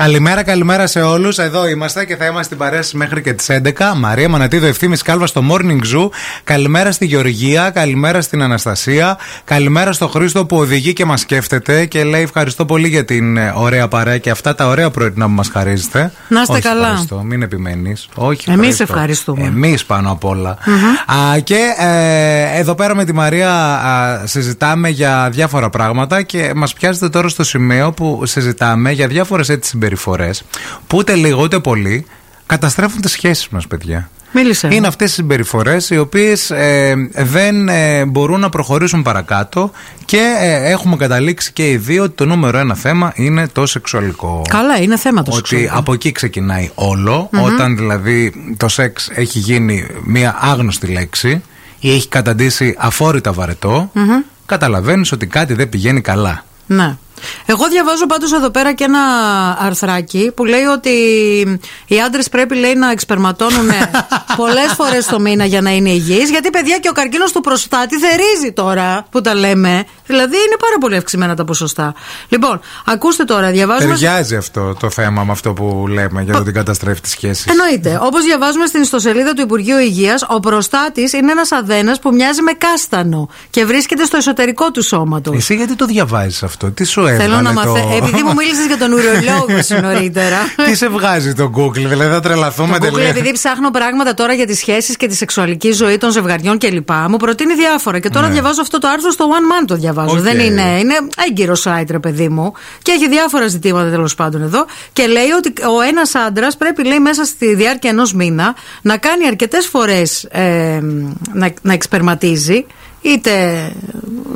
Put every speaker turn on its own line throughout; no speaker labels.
Καλημέρα, καλημέρα σε όλους. Εδώ είμαστε και θα είμαστε στην παρέαση μέχρι και τις 11. Μαρία Μανατίδο, ευθύνη Κάλβας στο Morning Zoo. Καλημέρα στη Γεωργία, καλημέρα στην Αναστασία. Καλημέρα στο Χρήστο που οδηγεί και μας σκέφτεται και λέει ευχαριστώ πολύ για την ε, ωραία παρέα και αυτά τα ωραία πρωινά που μας χαρίζετε.
Να είστε
Όχι,
καλά.
Ευχαριστώ, μην επιμένεις. Όχι,
Εμείς
ευχαριστώ.
ευχαριστούμε.
Εμείς πάνω απ' όλα. Α, και ε, εδώ πέρα με τη Μαρία α, συζητάμε για διάφορα πράγματα και μας πιάζετε τώρα στο σημείο που συζητάμε για διάφορες έτσι συμπεριφορές που ούτε λίγο ούτε πολύ καταστρέφουν τις σχέσεις μας, παιδιά.
Μίλησε.
Είναι αυτές οι συμπεριφορές οι οποίες ε, δεν ε, μπορούν να προχωρήσουν παρακάτω και ε, έχουμε καταλήξει και οι δύο ότι το νούμερο ένα θέμα είναι το σεξουαλικό.
Καλά, είναι θέμα το
Ότι
σεξουαλικό.
από εκεί ξεκινάει όλο, όταν δηλαδή το σεξ έχει γίνει μια άγνωστη λέξη ή έχει καταντήσει αφόρητα βαρετό, καταλαβαίνεις ότι κάτι δεν πηγαίνει καλά.
Ναι. Εγώ διαβάζω πάντως εδώ πέρα και ένα αρθράκι που λέει ότι οι άντρες πρέπει λέει να εξπερματώνουν πολλές φορές το μήνα για να είναι υγιείς γιατί παιδιά και ο καρκίνος του προστάτη θερίζει τώρα που τα λέμε δηλαδή είναι πάρα πολύ αυξημένα τα ποσοστά λοιπόν ακούστε τώρα διαβάζουμε
Ταιριάζει αυτό το θέμα με αυτό που λέμε για το ότι καταστρέφει τις σχέσεις.
Εννοείται. Όπως διαβάζουμε στην ιστοσελίδα του Υπουργείου Υγείας, ο προστάτης είναι ένας αδένας που μοιάζει με κάστανο και βρίσκεται στο εσωτερικό του σώματος.
Εσύ γιατί το διαβάζεις αυτό, τι σου έβγαλε
Θέλω να
το...
μαθαίνω. Επειδή μου μίλησες για τον ουρολόγο σου νωρίτερα.
τι σε βγάζει το Google, δηλαδή θα τρελαθούμε
Το Google,
τελείως.
επειδή ψάχνω πράγματα τώρα για τις σχέσεις και τη σεξουαλική ζωή των ζευγαριών κλπ. Μου προτείνει διάφορα. Και τώρα
Ναι.
διαβάζω αυτό το άρθρο στο One Man το διαβάζω.
Οκ.
Δεν είναι. Είναι έγκυρο site, ρε παιδί μου. Και έχει διάφορα ζητήματα τέλος πάντων εδώ. Και λέει ότι ο ένας άντρας πρέπει, λέει, μέσα στη διάρκεια ενός μήνα να κάνει αρκετές φορές να, να εξπερματίζει. Είτε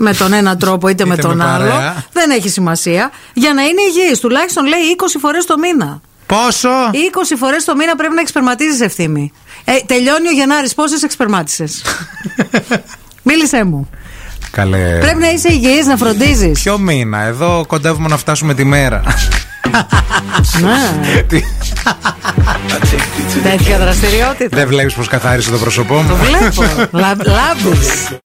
με τον ένα τρόπο είτε, με
Είτε
τον
με
άλλο.
παρέα.
Δεν έχει σημασία. Για να είναι υγιής. Τουλάχιστον λέει 20 φορές το μήνα.
Πόσο;
20 φορές το μήνα πρέπει να εξπερματίζεις ευθύμη. Ε, τελειώνει ο Γενάρης. Πόσες εξπερμάτισες; Μίλησέ μου.
Καλέ.
Πρέπει να είσαι υγιής, να φροντίζεις.
Ποιο μήνα, εδώ κοντεύουμε να φτάσουμε τη μέρα.
Ναι,
Τι-
τέτοια δραστηριότητα.
Δεν βλέπεις πως καθάρισε το πρόσωπό μου;
Το βλέπω. Λα- Λάμπεις.